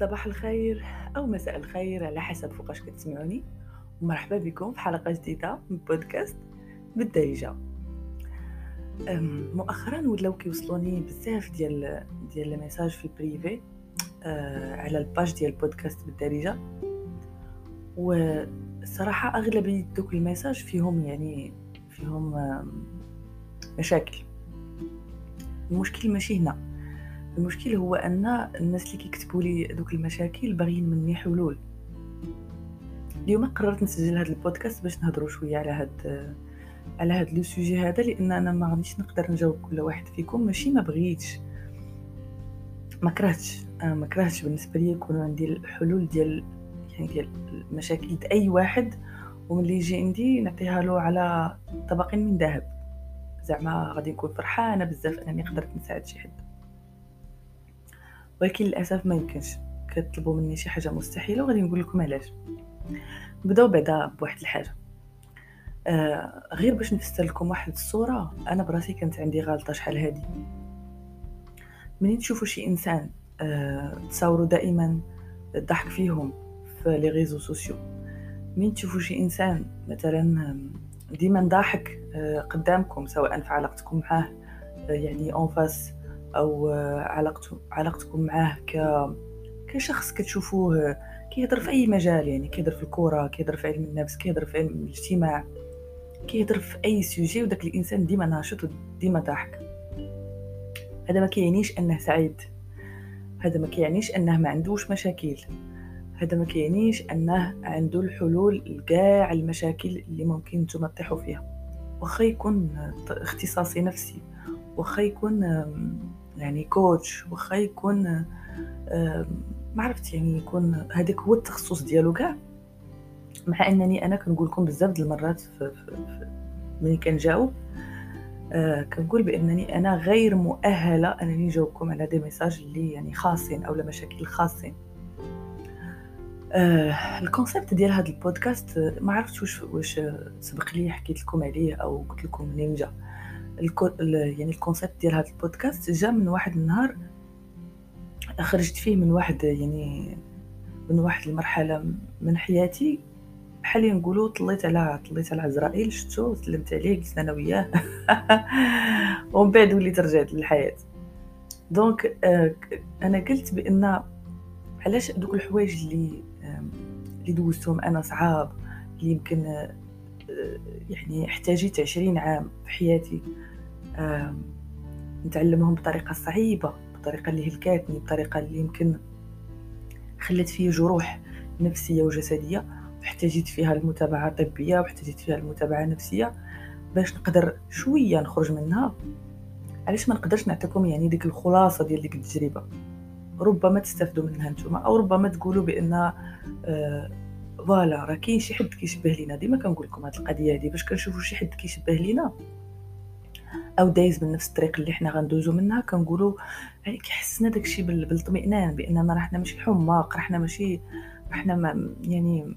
صباح الخير أو مساء الخير على حسب فوقاش كتسمعوني ومرحبا بكم في حلقة جديدة من بودكاست بالدارجة. مؤخرا ولاو كيوصلوني بزاف ديال ديال الميساج في ال privé أه على ال page ديال بودكاست بالدارجة. والصراحة أغلبية دوك ال messages فيهم يعني فيهم مشاكل. المشكل ماشي هنا. المشكل هو أن الناس اللي كيكتبوا لي دوك المشاكل باغيين مني حلول اليوم قررت نسجل هذا البودكاست باش نهضروا شوية على هاد على هاد لو سوجي هذا لأن أنا ما غاديش نقدر نجاوب كل واحد فيكم. ماشي ما بغيتش. ما كرهتش. ما كرهتش بالنسبة لي يكون عندي الحلول ديال يعني ديال المشاكل أي واحد. وملي يجي عندي نعطيها له على طبق من ذهب. زعما غادي نكون فرحانة بزاف أنني قدرت نساعد شي حد. ولكن للأسف ما يمكنش. كتطلبوا مني شي حاجة مستحيلة وغادي نقول لكم علاش. نبداو بعدا بواحد الحاجة. آه غير باش نفسر لكم واحد الصورة أنا براسي كانت عندي غلطة شحال هادي. منين تشوفوا شي إنسان آه تصاوروا دائما الضحك فيهم في les réseaux sociaux؟ من تشوفوا شي إنسان مثلا ديما ضاحك آه قدامكم سواء في علاقتكم معاه آه يعني en face أو علاقته علاقتكم معاه ك كشخص كتشوفوه كيهضر في أي مجال يعني كيهضر في الكرة كيهضر في علم النفس كيهضر في علم الاجتماع كيهضر في أي sujet وداك الإنسان ديما ناشط وديما ضاحك هذا ما كيعنيش أنه سعيد. هذا ما كيعنيش أنه ما عندوش مشاكل. هذا ما كيعنيش أنه عنده الحلول لكاع المشاكل اللي ممكن نتوما فيها. واخا يكون اختصاصي نفسي واخا يكون يعني كوتش واخا يكون ما عرفت يعني يكون هذاك هو التخصص ديالو كاع. مع أنني أنا كنقول لكم بزاف د المرات ملي كنجاوب آه كنقول بأنني أنا غير مؤهلة أنني نجاوبكم على دي ميساج اللي يعني خاصين أو مشاكل خاصين. آه ال concept ديال هذا البودكاست ما عرفتش واش واش سبق لي حكيت لكم عليه أو قلت لكم منين جا. الكو... يعني ال concept ديال هذا البودكاست جا من واحد النهار خرجت فيه من واحد يعني من واحد المرحلة من حياتي. بحال نقولوا طليت على طليت على عزرائيل شفتو سلمت عليه جلست أنا وياه. ومن بعد وليت رجعت للحياة. دونك آه أنا قلت بأن علاش دوك الحوايج اللي اللي دوزتهم أنا صعاب اللي يمكن آه يعني احتاجيت عشرين عام في حياتي نتعلمهم بطريقة صعيبة بطريقة اللي هلكاتني بطريقة اللي يمكن خلت فيه جروح نفسية وجسدية واحتاجيت فيها المتابعة طبية واحتاجيت فيها المتابعة نفسية باش نقدر شوية نخرج منها. علاش ما نقدرش نعطيكم يعني ديك الخلاصة ديال ديك التجربة؟ ربما تستافدوا منها نتوما أو ربما تقولوا بأن آه voilà راه كاين شي حد كيشبه لينا. ديما كنقول لكم هاد القضية هادي باش كنشوفوا شي حد كيشبه لينا. أو دايز من نفس الطريق اللي حنا غندوزو منها كنقولوا يعني كيحسنا داكشي بالاطمئنان بأننا راه حنا ماشي حماق راه حنا ماشي حنا ما يعني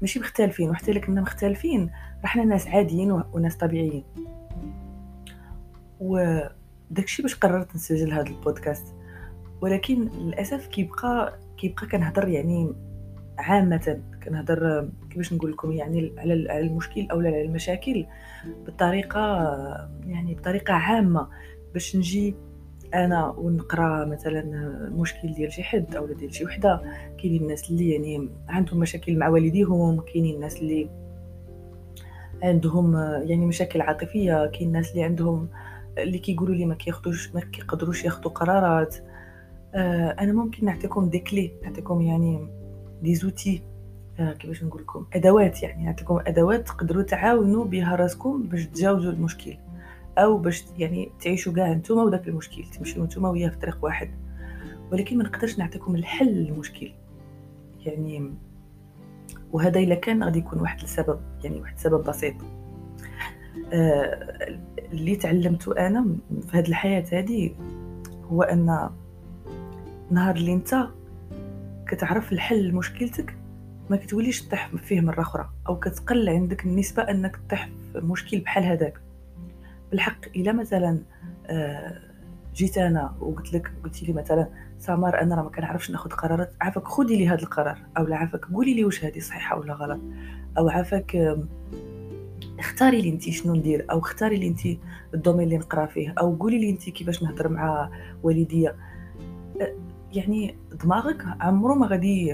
ماشي مختلفين وحتى إلا كنا مختلفين راه حنا ناس عاديين وناس طبيعيين. وداكشي باش قررت نسجل هذا البودكاست. ولكن للأسف كيبقى كيبقى كنهضر يعني عامة كنهضر كيفاش نقول لكم يعني على المشكل أو على المشاكل بطريقة يعني بطريقة عامة. باش نجي أنا ونقرأ مثلا مشكل ديال شي حد أو ديال شي وحدة كاينين الناس اللي يعني عندهم مشاكل مع والديهم كاينين الناس اللي عندهم يعني مشاكل عاطفية كاين الناس اللي عندهم اللي كيقولوا لي ما كياخذوش ما كيقدروش ياخذوا قرارات. آه، أنا ممكن نعطيكم دي كلي نعطيكم يعني دي زوتي آه، كيفاش نقول لكم أدوات يعني نعطيكم أدوات تقدروا تعاونوا بها راسكم باش تجاوزوا المشكل أو باش يعني تعيشوا كاع نتوما وداك المشكل تمشيو نتوما وياه في طريق واحد. ولكن ما نقدرش نعطيكم الحل للمشكل. يعني وهذا إلا كان غادي يكون واحد السبب يعني واحد السبب بسيط. آه اللي تعلمته أنا في هذه الحياة هذه هو أن نهار اللي انت كتعرف الحل لمشكلتك؟ ما كتوليش تطيح فيه مرة أخرى أو كتقل عندك النسبة أنك تطيح في مشكل بحال هذاك. بالحق إلا مثلا آه جيت أنا وقلت لك قلتي لي مثلا سمر أنا راه ما كنعرفش ناخذ قرارات عافاك خذي لي هذا القرار أو لا عافاك قولي لي واش هذه صحيحة ولا غلط أو عافاك اختاري لي انت شنو ندير أو اختاري لي انت ال domaine اللي نقرا فيه أو قولي لي انت كيفاش نهضر مع والديا. يعني دماغك عمره ما غادي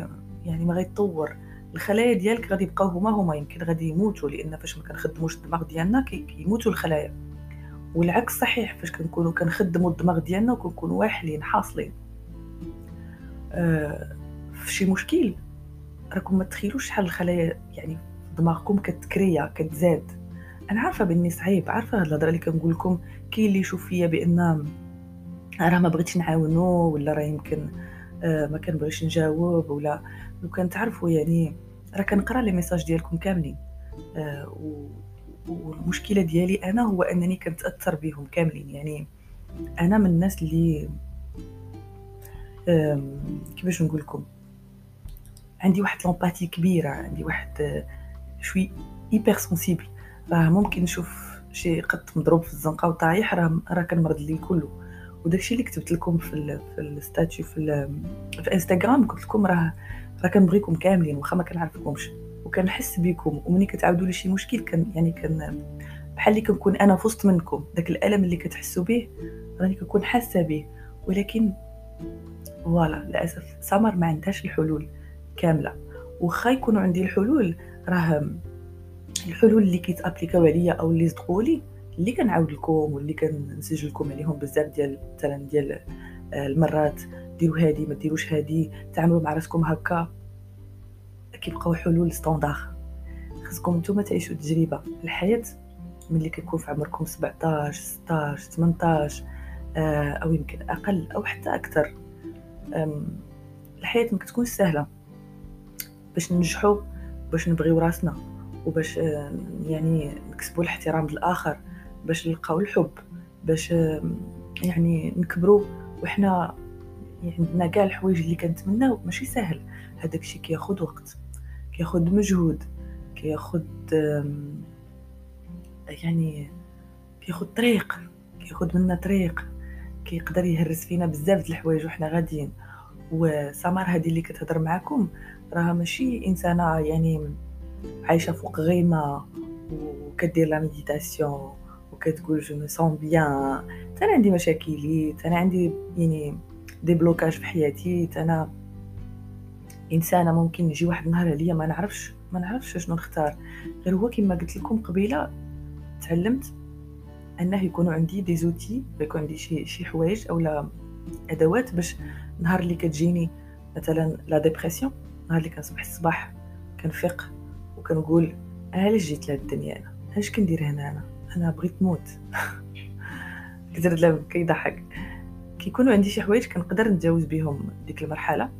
يعني ما غيتطور. الخلايا ديالك غادي يبقاو هما هما يمكن غادي يموتوا لأن فاش ما كنخدموش الدماغ ديالنا كيموتوا الخلايا. والعكس صحيح فاش كنكونوا كنخدموا الدماغ ديالنا وكنكونوا واحلين حاصلين. آه في شي مشكل؟ راكم ما تخيلوش شحال الخلايا يعني دماغكم كتكريا كتزاد. أنا عارفة بإني صعيب عارفة هاد الهضرة اللي كنقول لكم كاين اللي يشوف فيا بأن راه ما بغيتش نعاونو ولا راه يمكن آه ما كنبغيش نجاوب ولا. لو كان تعرفوا يعني راه كنقرا لي ميساج ديالكم كاملين. آه والمشكلة ديالي أنا هو أنني كنتأثر بهم كاملين. يعني أنا من الناس اللي كيفاش نقول لكم عندي واحد l'empathie كبيرة عندي واحد شوي hypersensible راه ممكن نشوف شي قط مضروب في الزنقة وطايح راه راه كنمرض الليل كله. وداكشي اللي كتبت لكم في ال في le statut في, في انستغرام قلت لكم راه راه كنبغيكم كاملين واخا ما كنعرفكمش. وكنحس بكم ومني كتعاودوا لي شي مشكل كان يعني كان بحال اللي كنكون أنا في وسط منكم داك الألم اللي كتحسوا به راني كنكون حاسة به. ولكن voilà للأسف سمر ما عندهاش الحلول كاملة. واخا يكونوا عندي الحلول راه الحلول اللي كيت appliquaو عليا أو اللي صدقوا لي اللي كنعاود لكم واللي كنسجل لكم عليهم بزاف ديال مثلا ديال آه، المرات ديروا هادي ما ديروش هادي تعاملوا مع راسكم هكا. كيبقاو حلول ستوندار خصكم نتوما تعيشوا تجربة. الحياة ملي كيكون في عمركم 17 16 18 أو يمكن أقل أو حتى أكثر. الحياة ما كتكونش سهلة. باش ننجحوا باش نبغيو راسنا وباش آه، يعني نكسبوا الاحترام الآخر باش نلقاو الحب باش يعني نكبروا وحنا عندنا كاع الحوايج اللي كنتمناو ماشي سهل هذاك الشيء كياخذ وقت كياخذ مجهود كياخذ يعني كياخذ طريق كياخذ منا طريق كيقدر يهرس فينا بزاف د الحوايج وحنا غاديين. وسمر هذه اللي كتهضر معاكم راها ماشي إنسانة يعني عايشة فوق غيمة وكدير la méditation وكتقول je me sens bien أنا عندي مشاكلي أنا عندي يعني des blocages في حياتي. أنا إنسانة ممكن يجي واحد النهار عليا ما نعرفش ما نعرفش شنو نختار. غير هو كما قلت لكم قبيلة تعلمت أنه يكونوا عندي des outils يكون عندي شي شي حوايج اولا أدوات باش نهار اللي كتجيني مثلا la dépression نهار اللي كنصبح الصباح كنفيق وكنقول علاش جيت لهاد الدنيا أنا؟ اش كندير هنا أنا؟ أنا بغيت نموت كدا ولا كيضحك كيكونوا عندي شي حوايج كنقدر نتجاوز بهم ديك المرحلة.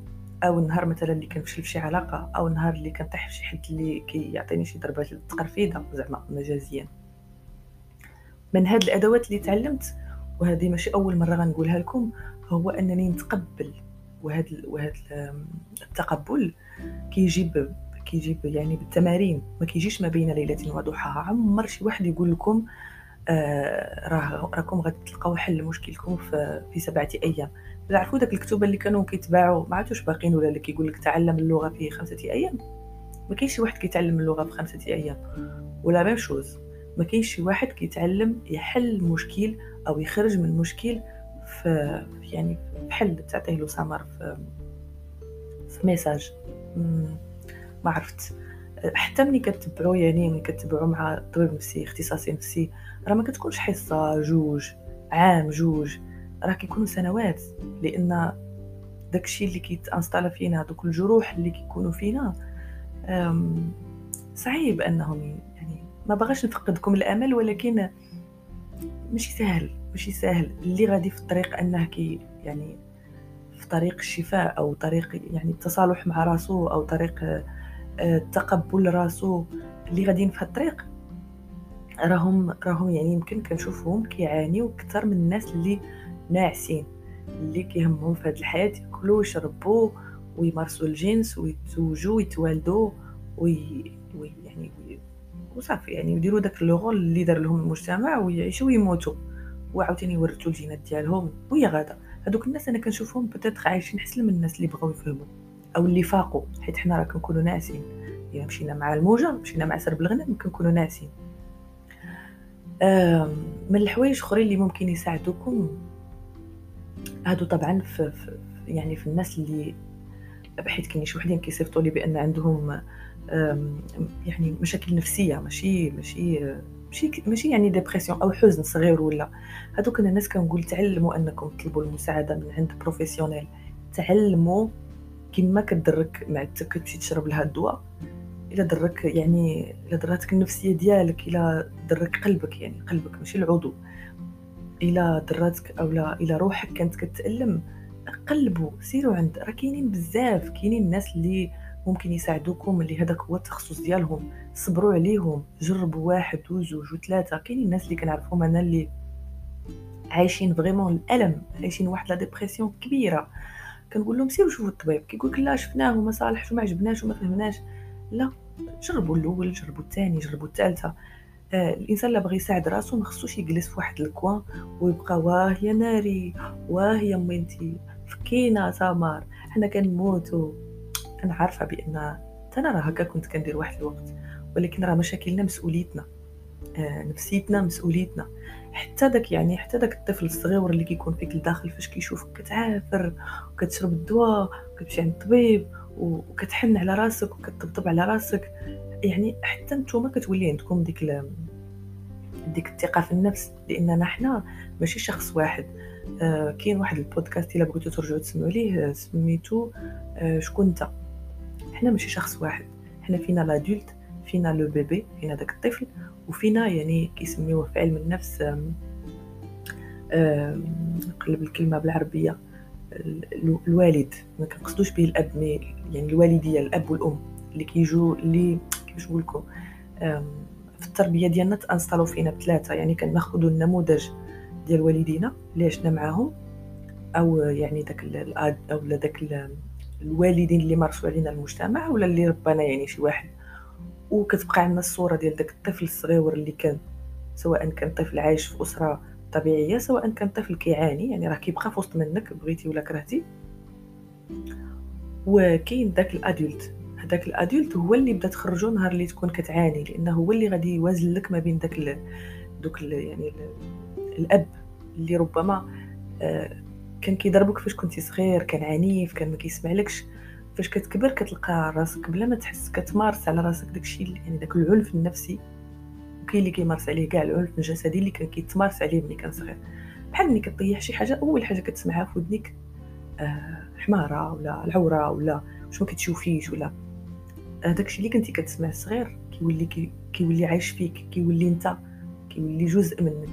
أو النهار مثلا اللي كنفشل في شي علاقة أو النهار اللي كنطيح في شي حد اللي كيعطيني شي ضربة تقرفيده زعما مجازيا. من هاد الأدوات اللي تعلمت وهذه ماشي أول مرة غنقولها لكم هو أنني نتقبل. وهذا وهذا التقبل كيجيب كيجيب يعني بالتمارين ما كيجيش ما بين ليلة وضحاها. عمر شي واحد يقول لكم آه راكم غادي تلقاو حل لمشكلكم في, في سبعة أيام. تعرفوا داك الكتب اللي كانوا كيتباعوا ما عادوش باقيين ولا اللي كيقول لك تعلم اللغة في خمسة أيام. ما كاينش شي واحد كيتعلم اللغة في خمسة أيام. ou la même chose ما كاينش شي واحد كيتعلم يحل مشكل أو يخرج من مشكل في يعني في حل. تعطيه له سمر في في message ما عرفت. حتى ملي كتبعوا يعني ملي كتبعوا مع طبيب نفسي اختصاصي نفسي راه ما كتكونش حصة جوج عام جوج راه كيكونوا سنوات لأن داكشي اللي كيت installa فينا دوك الجروح اللي كيكونوا فينا صعيب أنهم يعني ما بغاش نفقدكم الأمل ولكن ماشي سهل ماشي سهل. اللي غادي في الطريق أنه كي يعني في طريق الشفاء أو طريق يعني التصالح مع راسو أو طريق تقبل راسو اللي غاديين في الطريق. راهم راهم يعني يمكن كنشوفهم كيعانيو أكثر من الناس اللي ناعسين اللي كيهمهم في هذه الحياة يأكلوا ويشربوا ويمارسوا الجنس ويتزوجوا ويتوالدوا وي... وي... يعني وصافي يعني يديروا داك le rôle اللي دار لهم المجتمع ويعيشوا ويموتوا. وعاوتاني ورثوا الجينات ديالهم وهي غاده هذوك الناس أنا كنشوفهم peut-être عايشين حسن من الناس اللي بغاو يفهموا. أو اللي فاقوا حيت حنا راه كنكونوا ناعسين الا مشينا مع الموجة مشينا مع سرب الغنم كنكونوا ناعسين من الحوايج أخرين اللي ممكن يساعدوكم. هادو طبعا في, في يعني في الناس اللي بحيث كاين شي وحدين كيصيفطوا لي بأن عندهم يعني مشاكل نفسية ماشي ماشي ماشي ماشي يعني dépression أو حزن صغير ولا. هادوك الناس كنقول تعلموا أنكم تطلبوا المساعدة من عند professionnel تعلموا كما كدرك معدتك كتمشي تشرب لها الدواء إلا درك يعني إلا دراتك النفسية ديالك إلا درك قلبك يعني قلبك ماشي العضو. إلا دراتك أو لا إلا روحك كانت كتألم قلبوا سيروا عند راه كاينين بزاف كاينين الناس اللي ممكن يساعدوكم اللي هذاك هو التخصص ديالهم. صبروا عليهم جربوا واحد وزوج وثلاثه كاينين الناس اللي كنعرفهم أنا اللي عايشين vraiment الألم عايشين واحد la dépression كبيرة. كنقول لهم سيروا شوفوا الطبيب كيقول لك لا شفناه وما صالحش وما عجبناش وما فهمناش لا جربوا الأول جربوا الثاني جربوا الثالثة. آه الإنسان اللي بغى يساعد راسو ما خصوش يجلس في واحد الكوان ويبقى واه يا ناري واه يا مينتي فكينا سمر حنا كنموتوا أنا عارفة بأن أنا راه هكا كنت كندير واحد الوقت ولكن راه مشاكلنا مسؤوليتنا. آه نفسيتنا مسؤوليتنا. حتى داك يعني حتى داك الطفل الصغير اللي كيكون فيك لداخل فاش كيشوفك كتعافر وكتشرب الدواء وكتمشي عند الطبيب وكتحن على راسك وكتطبطب على راسك يعني حتى نتوما كتولي عندكم ديك ديك الثقة في النفس لأننا حنا ماشي شخص واحد. آه كاين واحد البودكاست إلا بغيتو ترجعوا تسمعوا ليه سميتو آه شكون انت. حنا ماشي شخص واحد. حنا فينا لادولت فينا لو بيبي فينا داك الطفل وفينا يعني كيسميوه في علم النفس نقلب الكلمة بالعربية الوالد ما كنقصدوش به الأب مي يعني الوالدية الأب والأم اللي كيجوا اللي كيفاش نقول لكم في التربية ديالنا تانستالو فينا بثلاثه يعني كناخذوا النموذج ديال والدينا اللي عشنا معاهم أو يعني داك الاد أو داك الوالدين اللي مارسوا علينا المجتمع ولا اللي ربانا يعني شي واحد وكتبقى عندنا الصورة ديال داك الطفل الصغير اللي كان سواء كان طفل عايش في أسرة طبيعية سواء كان طفل كيعاني يعني راه كيبقى في وسط منك بغيتي ولا كرهتي. وكاين داك الأدولت. هذاك الأدولت هو اللي بدا تخرجو نهار اللي تكون كتعاني لأنه هو اللي غادي يوازن لك ما بين داك ال... دوك ال... يعني ال... الأب اللي ربما آه كان كيضربك فاش كنتي صغير كان عنيف كان ما كيسمعلكش. فاش كتكبر كتلقى راسك بلا ما تحس كتمارس على راسك داكشي يعني داك العنف النفسي. وكاين اللي كيمارس عليه كاع العنف الجسدي اللي كان كيتمارس عليه ملي كان صغير بحال ملي كطيح شي حاجة أول حاجة كتسمعها في ودنيك آه حماره ولا العورة ولا ما كتشوفيش ولا. هذاك اللي كنتي كتسمع صغير كيولي كي كيولي عايش فيك كيولي انت كيولي جزء منك.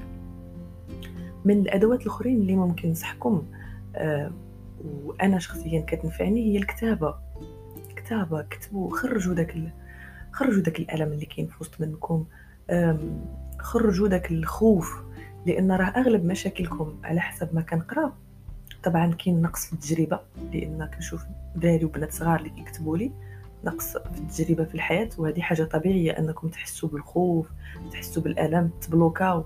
من الأدوات الأخرين اللي ممكن نصحكم آه وأنا شخصيا كتنفعني هي الكتابة. الكتابه كتبوا خرجوا داك ال... خرجوا داك الألم اللي كاين في وسط منكم. خرجوا داك الخوف لأن راه أغلب مشاكلكم على حسب ما كنقرأ طبعا كاين نقص في التجربة لأن كنشوف دراري وبنات صغار اللي كيكتبوا لي نقص في التجربة في الحياة وهذه حاجة طبيعية أنكم تحسوا بالخوف تحسوا بالألم تبلوكاو.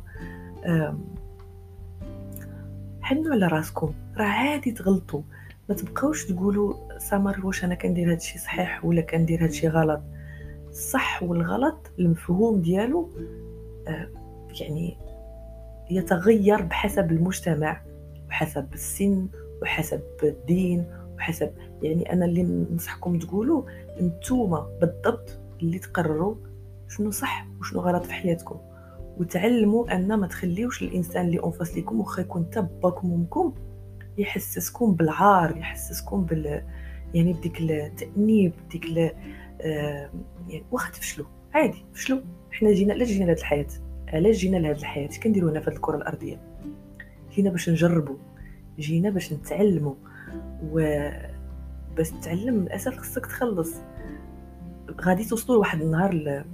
حنوا على راسكم. راه عادي تغلطوا ما تبقاوش تقولوا سامر واش أنا كندير هادشي صحيح ولا كندير هادشي غلط. الصح والغلط المفهوم ديالو آه يعني يتغير بحسب المجتمع وحسب السن وحسب الدين وحسب يعني أنا اللي ننصحكم تقولوا انتوما بالضبط اللي تقرروا شنو صح وشنو غلط في حياتكم. وتعلموا أن ما تخليوش الإنسان اللي أنفس لكم واخا يكون تباكم ومكم يحسسكم بالعار يحسسكم بال يعني بديك التأنيب بديك آه يعني واخا تفشلوا عادي فشلوا. حنا جينا علاش جينا لهاد الحياة؟ علاش جينا لهاد الحياة؟ كنديروا هنا في الكرة الأرضية؟ جينا باش نجربوا جينا باش نتعلموا. و باش تتعلم للأسف خصك تخلص. غادي توصلوا لواحد النهار ل...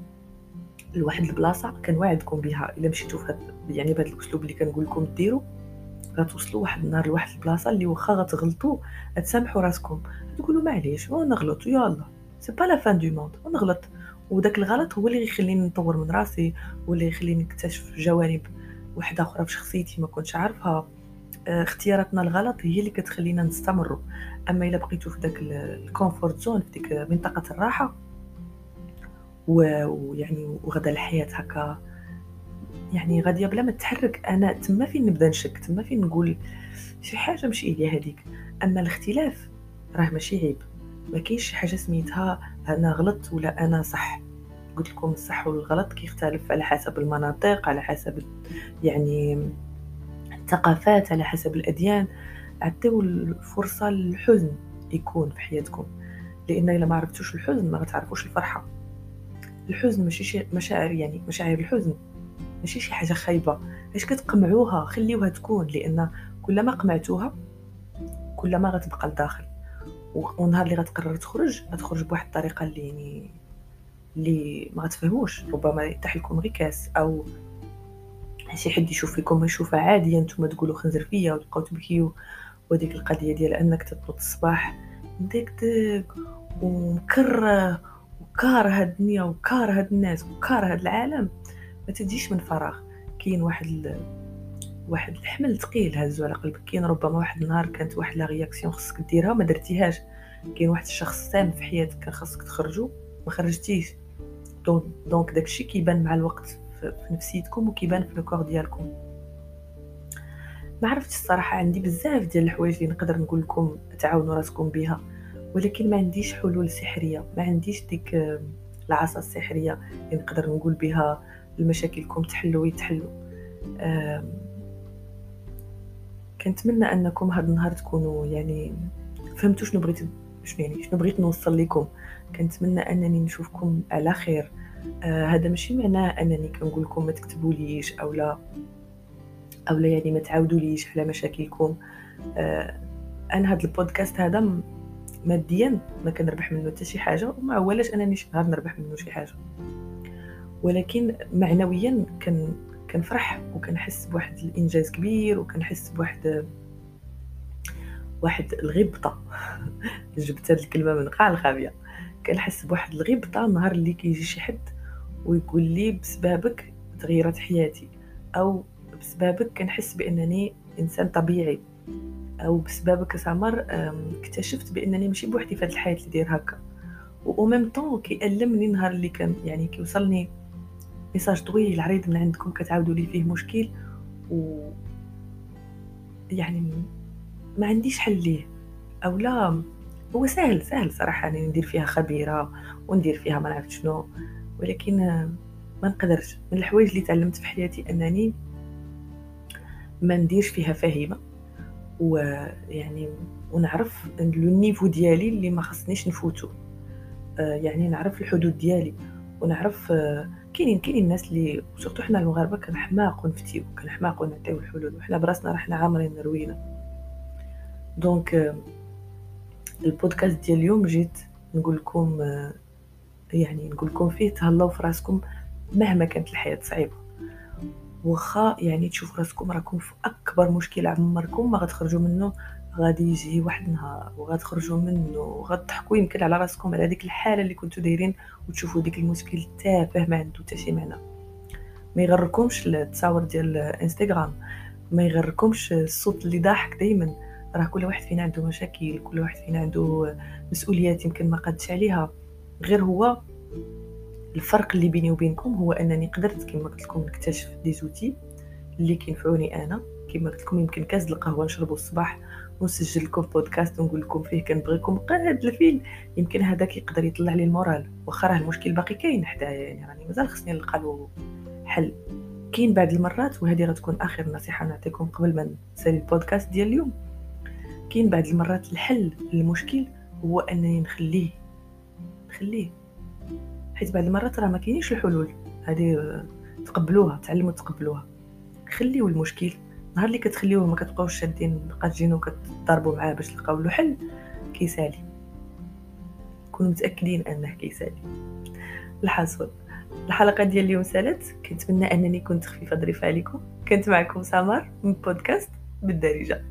لواحد البلاصة كنوعدكم بها. إلا مشيتوا في هاد يعني بهذا الأسلوب اللي كنقول لكم ديروا غتوصلوا واحد النهار لواحد البلاصة اللي واخا غتغلطوا تسامحوا راسكم. تقولوا معليش ونغلط يلا. c'est pas la fin du monde ونغلط وداك الغلط هو اللي يخليني نطور من راسي هو اللي يخليني نكتشف جوانب وحده أخرى في شخصيتي ما كنتش عارفها. آه، اختياراتنا الغلط هي اللي كتخلينا نستمروا أما إلا بقيتو في داك ال comfort zone في ديك منطقة الراحة ويعني وغدا الحياة هكا. يعني غاديه بلا ما تحرك أنا تما فين نبدا نشك؟ تما فين نقول شي حاجة ماشي هي هذيك. أما الاختلاف راه ماشي عيب. ما كاينش حاجة سميتها أنا غلط ولا أنا صح. قلت لكم الصح والغلط كيختلف على حسب المناطق على حسب يعني الثقافات على حسب الأديان. عطيو الفرصة للحزن يكون في حياتكم. لأن إلا ما عرفتوش الحزن ما غتعرفوش الفرحة. الحزن ماشي شي مشاعر يعني مشاعر الحزن ماشي شي حاجة خايبة. علاش كتقمعوها؟ خليوها تكون لأن كلما قمعتوها كلما غتبقى لداخل. ونهار اللي غتقرر تخرج غتخرج بواحد الطريقة اللي يعني اللي ما غتفهموش. ربما يتاح لكم غير كاس أو شي حد يشوف فيكم يشوفها عادية نتوما تقولوا خنزر فيا وتبقاو تبكيو. وديك القضية ديال أنك تنوض الصباح ديك ومكره وكاره هاد الدنيا وكاره هاد الناس وكاره هاد العالم. ما تجيش من فراغ. كاين واحد ال... واحد الحمل ثقيل هزو على قلبك. كاين ربما واحد النهار كانت واحد la réaction خصك ديرها ما درتيهاش. كاين واحد الشخص سام في حياتك كان خصك تخرجو ما خرجتيش. donc داكشي كيبان مع الوقت في نفسيتكم وكيبان في ال corps ديالكم. ما عرفتش الصراحة عندي بزاف ديال الحوايج اللي نقدر نقول لكم تعاونوا راسكم بها ولكن ما عنديش حلول سحرية ما عنديش ديك العصا السحرية اللي نقدر نقول بها المشاكلكم تحلوا ويتحلوا كنتمنى أنكم هذا النهار تكونوا يعني فهمتوا شنو بغيت شنو يعني شنو بغيت نوصل لكم. كنتمنى أنني نشوفكم على خير. آه هذا ماشي معناه أنني كنقول لكم ما تكتبوليش أو لا أو لا يعني ما تعاودوليش على مشاكلكم. آه أنا هذا البودكاست هذا ماديا ما كنربح منه حتى شي حاجة وما عوالاش أنني شي نهار نربح منه شي حاجة. ولكن معنويا كان كنفرح وكنحس بواحد الإنجاز كبير وكنحس بواحد واحد الغبطة. جبت هاد الكلمة من قاع الخابية. كنحس بواحد الغبطة نهار اللي كيجي شي حد ويقول لي بسببك تغيرت حياتي. أو بسببك كنحس بأنني إنسان طبيعي. أو بسببك سمر اكتشفت بأنني ماشي بوحدي في هذه الحياة اللي داير هكا. même temps كيألمني نهار اللي كان يعني كيوصلني message طويل عريض من عندكم كتعاودوا لي فيه مشكل. و يعني ما عنديش حل ليه. أو لا هو سهل سهل صراحة يعني ندير فيها خبيرة وندير فيها ما نعرف شنو. ولكن ما نقدرش. من الحوايج اللي تعلمت في حياتي أنني ما نديرش فيها فاهمه ويعني ونعرف le niveau ديالي اللي ما خصنيش نفوتو. آه، يعني نعرف الحدود ديالي. ونعرف آه، كاينين كاينين الناس اللي surtout حنا المغاربة كنحماق ونفتيو كنحماق ونعطيو الحلول وحنا براسنا راحنا عامرين روينا donc آه، البودكاست ديال اليوم جيت نقول لكم يعني نقول لكم فيه تهلاو في راسكم مهما كانت الحياة صعيبة. واخا يعني تشوفوا راسكم راكم في أكبر مشكل عمركم ما غتخرجوا منه غادي يجي واحد النهار وغتخرجوا منه وغتضحكوا يمكن على راسكم على ديك الحالة اللي كنتو دايرين وتشوفوا ديك المشكل تافه ما عنده حتى شي معنى. ما يغركمش التصاور ديال انستغرام ما يغركمش الصوت اللي ضاحك دائما راه كل واحد فينا عنده مشاكل كل واحد فينا عنده مسؤوليات يمكن ما قادش عليها. غير هو الفرق اللي بيني وبينكم هو أنني قدرت كما قلت لكم نكتشف دي زوتي اللي كينفعوني أنا. كما قلت لكم يمكن كاس القهوة نشربو الصباح ونسجل لكم بودكاست ونقول لكم فيه كنبغيكم قاد الفيل. يمكن هذاك يقدر يطلع لي المورال. واخا راه المشكل باقي كاين حدايا يعني راني مازال خصني نلقى له حل. كاين بعض المرات وهذه غتكون آخر نصيحة نعطيكم قبل ما نسالي البودكاست ديال اليوم. كاين بعض المرات الحل للمشكل هو أنني نخليه نخليه. حيت بعض المرات راه ما كاينينش الحلول. هذه تقبلوها تعلموا تقبلوها. خليو المشكل. نهار اللي كتخليوه ما كتبقاوش شادين قاجين وكتضربوا معاه باش تلقاو له حل كيسالي. كونوا متأكدين أنه كيسالي. الحاصل الحلقة ديال اليوم سالت كنتمنى أنني كنت خفيفة ظريفة عليكم. كنت معكم سمر من بودكاست بالدارجة.